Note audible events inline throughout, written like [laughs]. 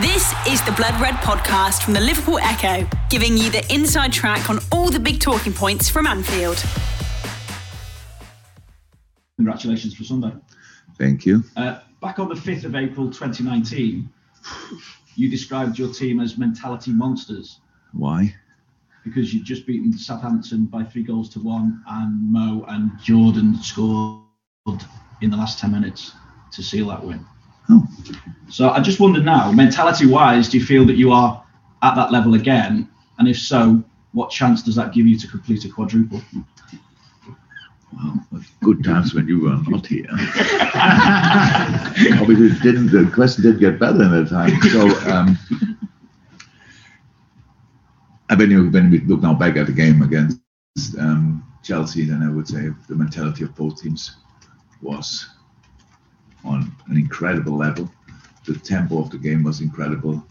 This is the Blood Red podcast from the Liverpool Echo, giving you the inside track on all the big talking points from Anfield. Congratulations for Sunday. Thank you. Uh, back on the 5th of April 2019, you described your team as mentality monsters Why? because you'd just beaten Southampton by three goals to one, and Mo and Jordan scored in the last 10 minutes to seal that win. Oh, So I just wonder now, mentality wise, do you feel that you are at that level again? And if so, what chance does that give you to complete a quadruple? well, good times when you were not here. [laughs] Obviously, it didn't the question did get better in that time. So, um, when you when we look now back at the game against um, Chelsea, then I would say the mentality of both teams was on an incredible level. The tempo of the game was incredible.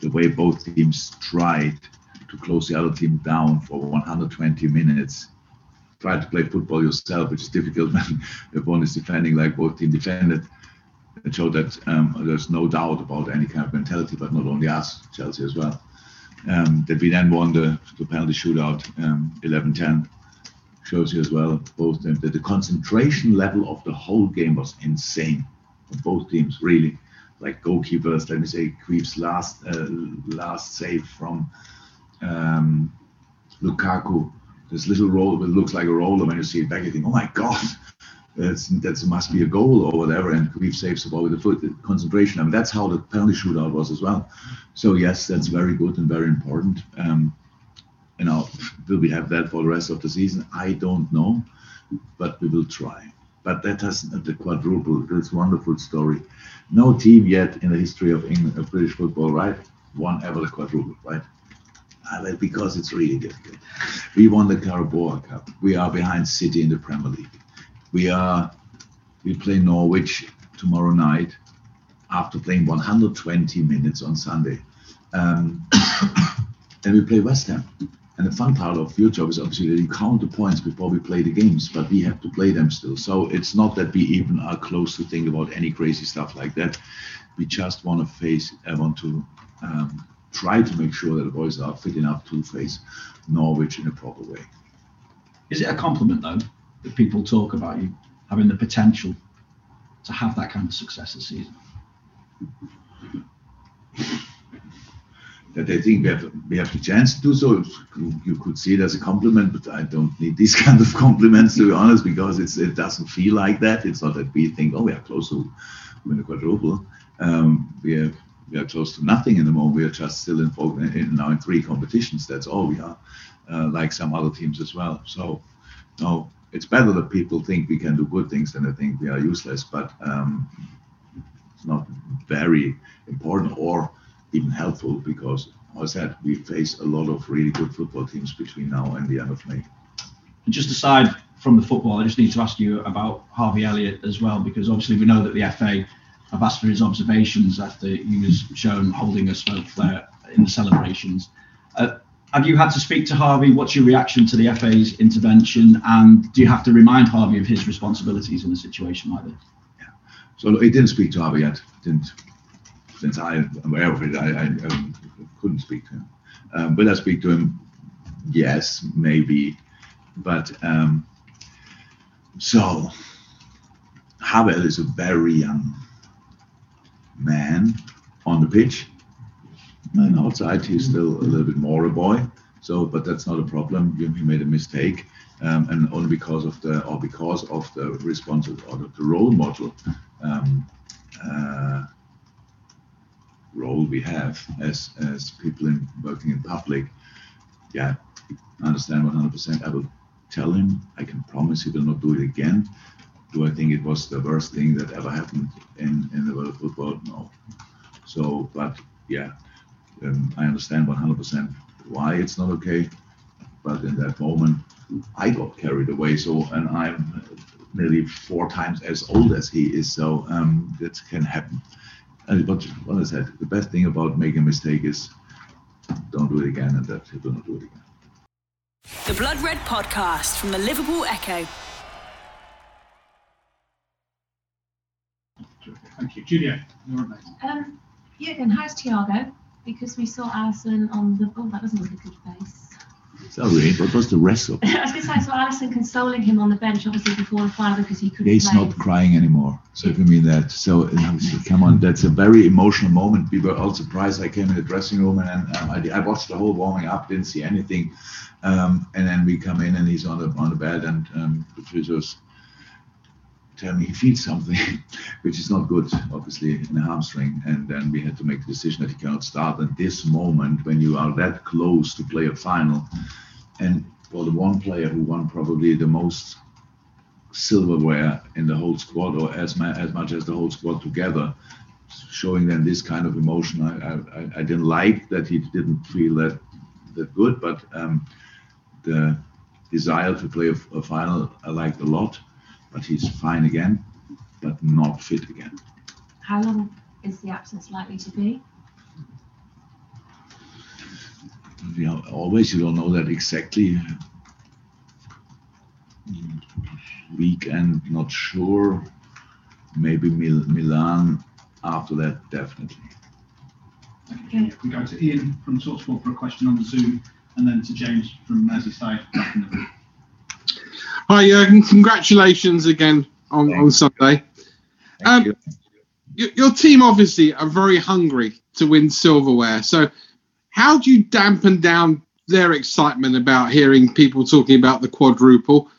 The way both teams tried to close the other team down for 120 minutes try to play football yourself, which is difficult [laughs] when if one is defending like both team defended. It showed that um, there's no doubt about any kind of mentality, but not only us, Chelsea as well. Um, that we then won the, the penalty shootout um, 11-10 shows you as well both them that the concentration level of the whole game was insane both teams really. Like goalkeepers let me say Queef's last uh, last save from um, Lukaku. This little roll that looks like a roller when you see it back you think oh my god that's that must be a goal or whatever and Queef saves the ball with the foot the concentration. I mean that's how the penalty shootout was as well. So yes that's very good and very important. Um, you know, will we have that for the rest of the season? I don't know, but we will try. But that has the quadruple. This wonderful story. No team yet in the history of England, of British football, right, won ever the quadruple, right? Ah, because it's really difficult. We won the Carabao Cup. We are behind City in the Premier League. We are. We play Norwich tomorrow night after playing 120 minutes on Sunday. Um, [coughs] then we play West Ham. And the fun part of your job is obviously that you count the points before we play the games, but we have to play them still. So it's not that we even are close to think about any crazy stuff like that. We just want to face, I want to um, try to make sure that the boys are fit enough to face Norwich in a proper way. Is it a compliment though that people talk about you having the potential to have that kind of success this season? That they think we have we have the chance to do so. You could see it as a compliment, but I don't need these [laughs] kind of compliments to be honest, because it doesn't feel like that. It's not that we think, oh, we are close to win a quadruple. Um, we are we are close to nothing in the moment. We are just still in, in now in three competitions. That's all we are, uh, like some other teams as well. So, no, it's better that people think we can do good things than they think we are useless. But um, it's not very important or even helpful because, as I said, we face a lot of really good football teams between now and the end of May. And just aside from the football, I just need to ask you about Harvey Elliott as well, because obviously we know that the FA have asked for his observations after he was shown holding a smoke flare in the celebrations. Uh, have you had to speak to Harvey? What's your reaction to the FA's intervention? And do you have to remind Harvey of his responsibilities in a situation like this? Yeah. So he didn't speak to Harvey yet. Didn't since I am aware of it, I, I, I couldn't speak to him. Um, will I speak to him? Yes, maybe. But um, so Harvey is a very young man on the pitch, and outside he's still a little bit more a boy. So, but that's not a problem. He made a mistake, um, and only because of the or because of the response or the, the role model. Um, uh, role we have as as people in working in public yeah I understand 100% i will tell him i can promise he will not do it again. Do i think it was the worst thing that ever happened in in the world of football? No. So but yeah um, i understand 100% why it's not okay but in that moment i got carried away so and i'm nearly four times as old as he is so um, that can happen and what, what I said, the best thing about making a mistake is don't do it again, and that you do not do it again. The Blood Red podcast from the Liverpool Echo. Thank you. Julia, you're amazing. Um, Jurgen, how's Thiago? Because we saw Alisson on the. Oh, that doesn't look a good face. Sorry, what was the rest of? [laughs] I was going to say, so Alisson consoling him on the bench, obviously before the final because he couldn't He's play. not crying anymore. So if you mean that, so come on, that's a very emotional moment. We were all surprised. I came in the dressing room and um, I, I watched the whole warming up, didn't see anything, um, and then we come in and he's on the on the bed and um, the physios me he feels something, [laughs] which is not good, obviously in the hamstring. And then we had to make the decision that he cannot start. At this moment, when you are that close to play a final, and for the one player who won probably the most silverware in the whole squad, or as, ma- as much as the whole squad together, showing them this kind of emotion. I, I, I didn't like that he didn't feel that that good, but um, the desire to play a, a final I liked a lot. But he's fine again, but not fit again. How long is the absence likely to be? You know, always you don't know that exactly. Weekend, not sure. Maybe Mil- Milan after that, definitely. Okay. We go to Ian from Talksport for a question on the Zoom, and then to James from Merseyside back in the room. Hi, Jurgen. Congratulations again on, on Sunday. Um, you. Your, your team obviously are very hungry to win silverware. So, how do you dampen down their excitement about hearing people talking about the quadruple?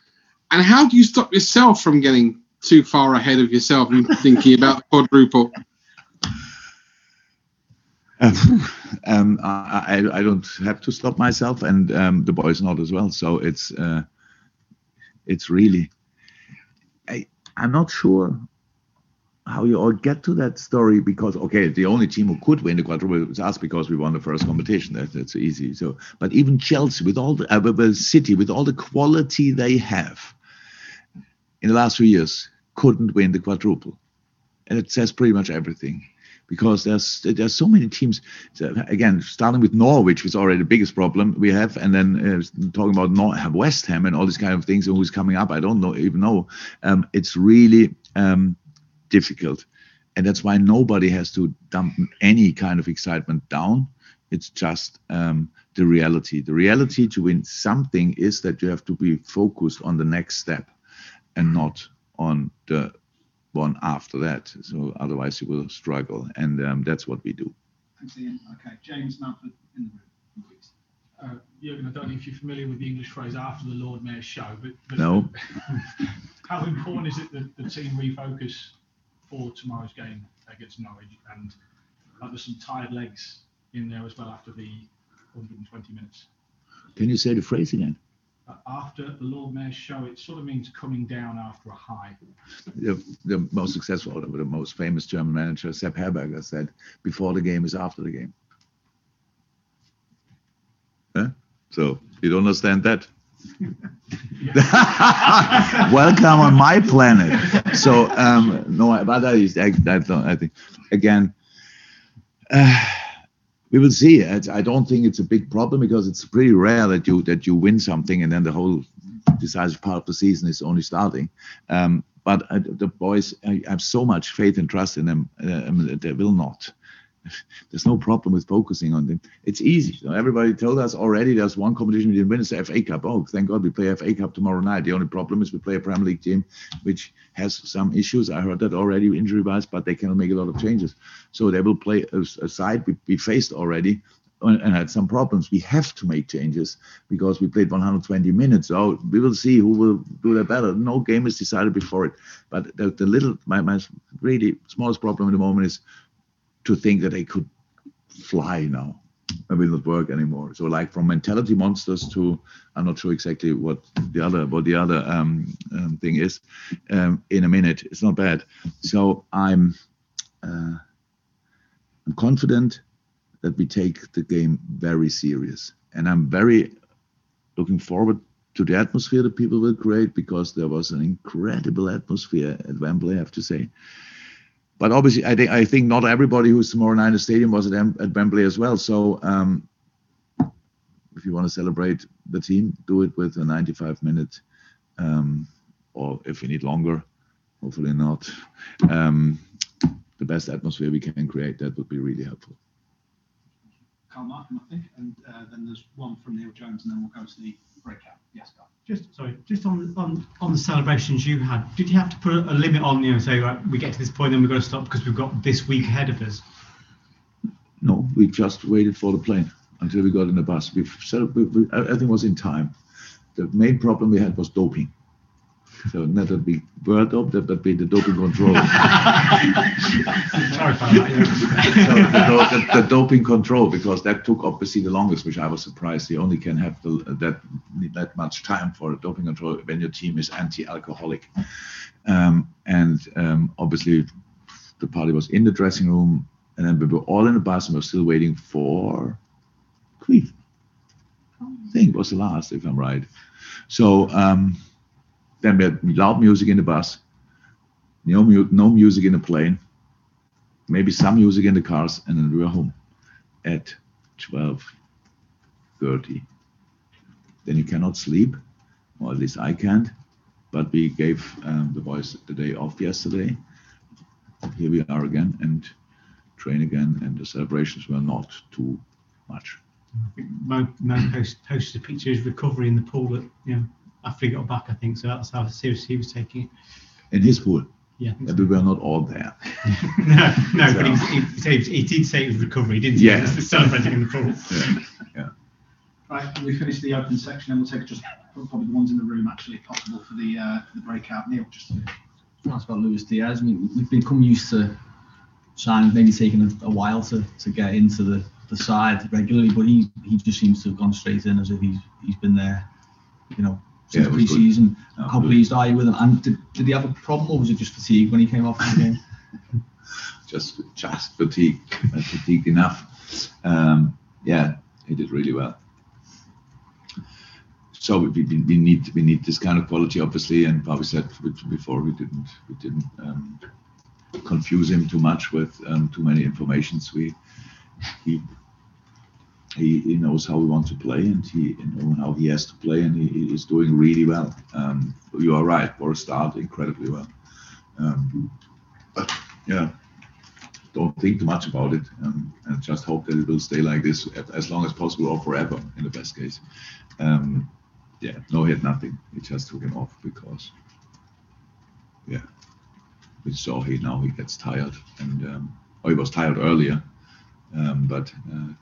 And how do you stop yourself from getting too far ahead of yourself and [laughs] thinking about the quadruple? Um, um, I, I, I don't have to stop myself, and um, the boys not as well. So it's uh, it's really I I'm not sure how you all get to that story because okay, the only team who could win the quadruple was us because we won the first competition. That, that's easy. So, but even Chelsea with all the uh, with City with all the quality they have in the last few years couldn't win the quadruple, and it says pretty much everything because there's there's so many teams. So again, starting with Norwich was already the biggest problem we have, and then uh, talking about Nor- West Ham and all these kind of things, and who's coming up, I don't know even know. Um, it's really um, difficult, and that's why nobody has to dump any kind of excitement down. It's just um, the reality. The reality to win something is that you have to be focused on the next step, and not on the one after that. So otherwise you will struggle, and um, that's what we do. Thanks, Ian. Okay, James Manford in the room. Uh, Jürgen, I don't know if you're familiar with the English phrase after the Lord Mayor's show, but, but No. [laughs] how important is it that the team refocus for tomorrow's game against Norwich? And like, there's some tired legs in there as well after the 120 minutes. Can you say the phrase again? After the Lord Mayor's show, it sort of means coming down after a high. The, the most successful, or the most famous German manager, Sepp Herberger, said, "Before the game is after the game." Huh? So you don't understand that? [laughs] Welcome on my planet. So um, no, but that is I, I don't. I think again. Uh, we will see. It's- I don't think it's a big problem because it's pretty rare that you that you win something and then the whole decisive part of the season is only starting. Um, but uh, the boys, I have so much faith and trust in them. Uh, um, they will not. [laughs] There's no problem with focusing on them. It's easy. Everybody told us already. There's one competition we didn't win. It's the FA Cup. Oh, thank God we play FA Cup tomorrow night. The only problem is we play a Premier League team, which has some issues. I heard that already injury-wise, but they cannot make a lot of changes. So they will play a, a side we, we faced already and and had some problems. We have to make changes because we played 120 minutes. So we will see who will do that better. No game is decided before it. But the, the little, my, my really smallest problem at the moment is to think that they could fly now. It will not work anymore. So like from mentality monsters to I'm not sure exactly what the other what the other um, um, thing is. Um, in a minute, it's not bad. So I'm uh, I'm confident that we take the game very serious, and I'm very looking forward to the atmosphere that people will create because there was an incredible atmosphere at Wembley, I have to say. But obviously, I think I think not everybody who's tomorrow night in the stadium was at, Em- at Wembley as well. So um, if you want to celebrate the team, do it with a 95 minute, um, or if you need longer, hopefully not, um, the best atmosphere we can create, that would be really helpful. Carl Markham, I think, and uh, then there's one from Neil Jones, and then we'll go to the breakout. Yes, Carl. Just sorry, just on on on the celebrations you had, did you have to put a limit on? You know, say right, we get to this point, then we've got to stop because we've got this week ahead of us. No, we just waited for the plane until we got in the bus. We've set we, we, everything was in time. The main problem we had was doping. So not that we were doped, but be the doping control. That. So the, the, the doping control because that took obviously the longest, which I was surprised. You only can have the, that that much time for doping control when your team is anti-alcoholic, um, and um, obviously the party was in the dressing room, and then we were all in the bus and we are still waiting for Queen. I think it was the last, if I'm right. So um, then we had loud music in the bus, no, mu- no music in the plane maybe some music in the cars, and then we were home at 12:30. Then you cannot sleep, or at least I can't. But we gave um, the boys the day off yesterday. Here we are again and train again, and the celebrations were not too much. I think Mo, Mo post, posted a picture of his recovery in the pool at, you know after he got back. I think so. That's how serious he was taking it. In his pool, Yeah. I so. we were not all there. [laughs] no, no, So- but he, he, he, he did say it was recovery. He didn't say Yeah. he was celebrating in the pool. Yeah. Right, we finish the open section, and we'll take just probably the ones in the room actually if possible for the uh, for the breakout. Neil, just That's about Luis Diaz. I mean, we've become used to signing maybe taking a, a while to, to get into the, the side regularly, but he, he just seems to have gone straight in as if he's he's been there, you know, since Yeah, pre-season. No, How pleased are you with him? And did, did he have a problem, or was it just fatigue when he came off the game? [laughs] just just fatigue, uh, fatigued enough. Um, yeah, he did really well. So we, we, we need we need this kind of quality, obviously, and Bobby said before we didn't we didn't um, confuse him too much with um, too many informations. We he, he he knows how we want to play, and he knows how he has to play, and he, is doing really well. Um, you are right, for a start, incredibly well. Um, but yeah, don't think too much about it um, and just hope that it will stay like this as long as possible or forever in the best case. Um, yeah, no, had nothing. He just took him off because, yeah, we saw he now he gets tired and um, oh, he was tired earlier, um, but uh,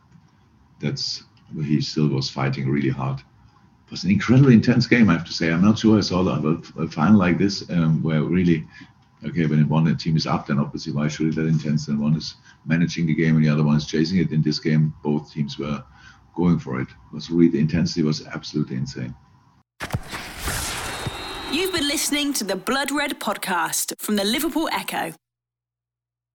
that's he still was fighting really hard. It was an incredibly intense game, I have to say. I'm not sure I saw a final like this um, where really okay, when one team is up, then obviously why should it that intense? Then one is managing the game and the other one is chasing it. In this game, both teams were going for it. It was really the intensity was absolutely insane. You've been listening to the Blood Red podcast from the Liverpool Echo.